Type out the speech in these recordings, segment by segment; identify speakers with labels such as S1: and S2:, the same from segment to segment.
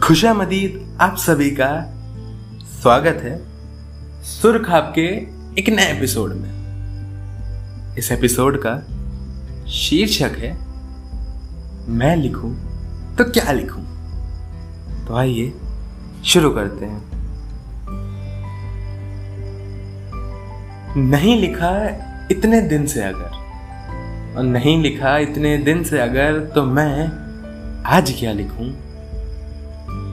S1: खुशा मदीद आप सभी का स्वागत है सुर के एक नए एपिसोड में। इस एपिसोड का शीर्षक है, मैं लिखूं तो क्या लिखूं? तो आइए शुरू करते हैं। नहीं लिखा इतने दिन से अगर। और नहीं लिखा इतने दिन से अगर तो मैं आज क्या लिखूं?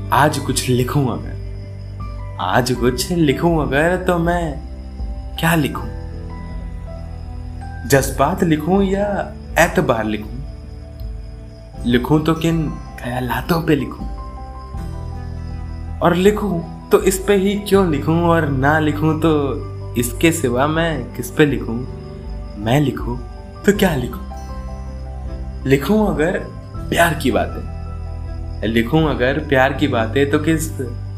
S1: आज कुछ लिखूं अगर। आज कुछ लिखूं अगर तो मैं क्या लिखूं? जज्बात लिखूं या एतबार लिखूं? लिखूं तो किन ख्यालातों पे लिखूं? और लिखूं तो इस पे ही क्यों लिखूं और ना लिखूं तो इसके सिवा मैं किस पे लिखूं? मैं लिखूं तो क्या लिखूं? लिखूं अगर प्यार की बातें। लिखूं अगर प्यार की बातें तो किस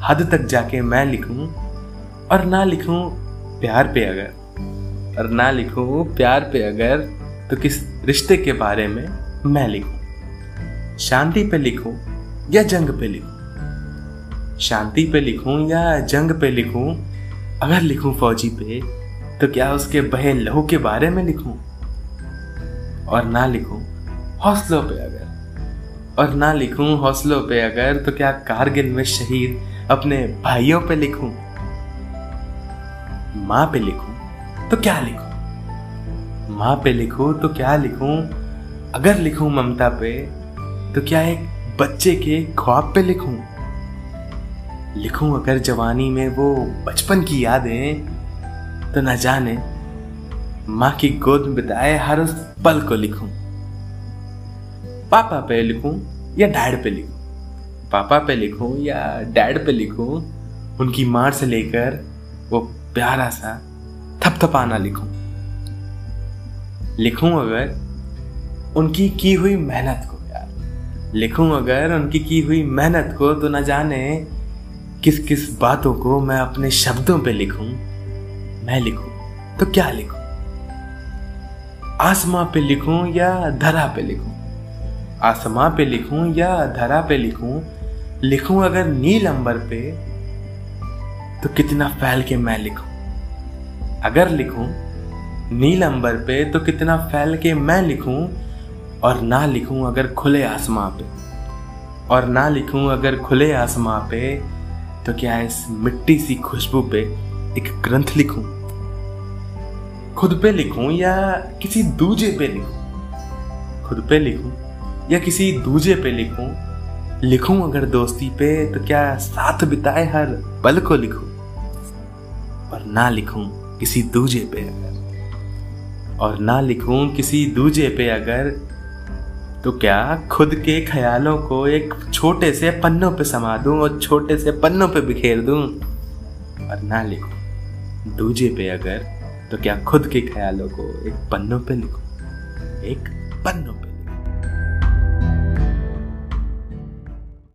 S1: हद तक जाके मैं लिखूं? और ना लिखूं प्यार पे अगर। और ना लिखूं प्यार पे अगर तो किस रिश्ते के बारे में मैं लिखूं? शांति पे लिखूं या जंग पे लिखूं? शांति पे लिखूं या जंग पे लिखूं? अगर लिखूं फौजी पे तो क्या उसके बहे लहू के बारे में लिखूं? और ना लिखूं, हौसलों पे अगर। और ना लिखूं, हौसलों पे अगर तो क्या कारगिल में शहीद अपने भाइयों पे लिखूं? माँ पे लिखूं तो क्या लिखूं? माँ पे लिखूं तो क्या लिखूं? अगर लिखूं ममता पे तो क्या एक बच्चे के ख्वाब पे लिखूं? लिखूं अगर जवानी में वो बचपन की यादें तो न जाने माँ की गोद में बिताए हर उस पल को लिखूं। पापा पे लिखूं या डैड पे लिखूं? पापा पे लिखूं या डैड पे लिखूं? उनकी मार से लेकर वो प्यारा सा थपथपाना लिखूं। लिखूं अगर उनकी की हुई मेहनत को, यार। लिखूं अगर उनकी की हुई मेहनत को तो न जाने किस किस बातों को मैं अपने शब्दों पे लिखूं। मैं लिखूं तो क्या लिखूं? आसमां पे लिखूं या धरा पे लिखूं? आसमां पे लिखूं या धरा पे लिखूं? लिखूं अगर नील अंबर पे तो कितना फैल के मैं लिखूं? अगर लिखूं नील अंबर पे तो कितना फैल के मैं लिखूं? और ना लिखूं अगर खुले आसमां पे। और ना लिखूं अगर खुले आसमां पे तो क्या इस मिट्टी सी खुशबू पे एक ग्रंथ लिखूं? खुद पे लिखूं या किसी दूजे पे लिखूं? खुद पे लिखूं या किसी दूजे पे लिखूं? लिखूं अगर दोस्ती पे तो क्या साथ बिताए हर पल को लिखूं? और ना लिखूं किसी दूजे पे अगर। और ना लिखूं किसी दूजे पे अगर तो क्या खुद के ख्यालों को एक छोटे से पन्नों पे समा दूँ और छोटे से पन्नों पे बिखेर दूँ? और ना लिखूं दूजे पे अगर तो क्या खुद के ख्यालों को एक पन्नों पे लिखो? एक पन्नों पे।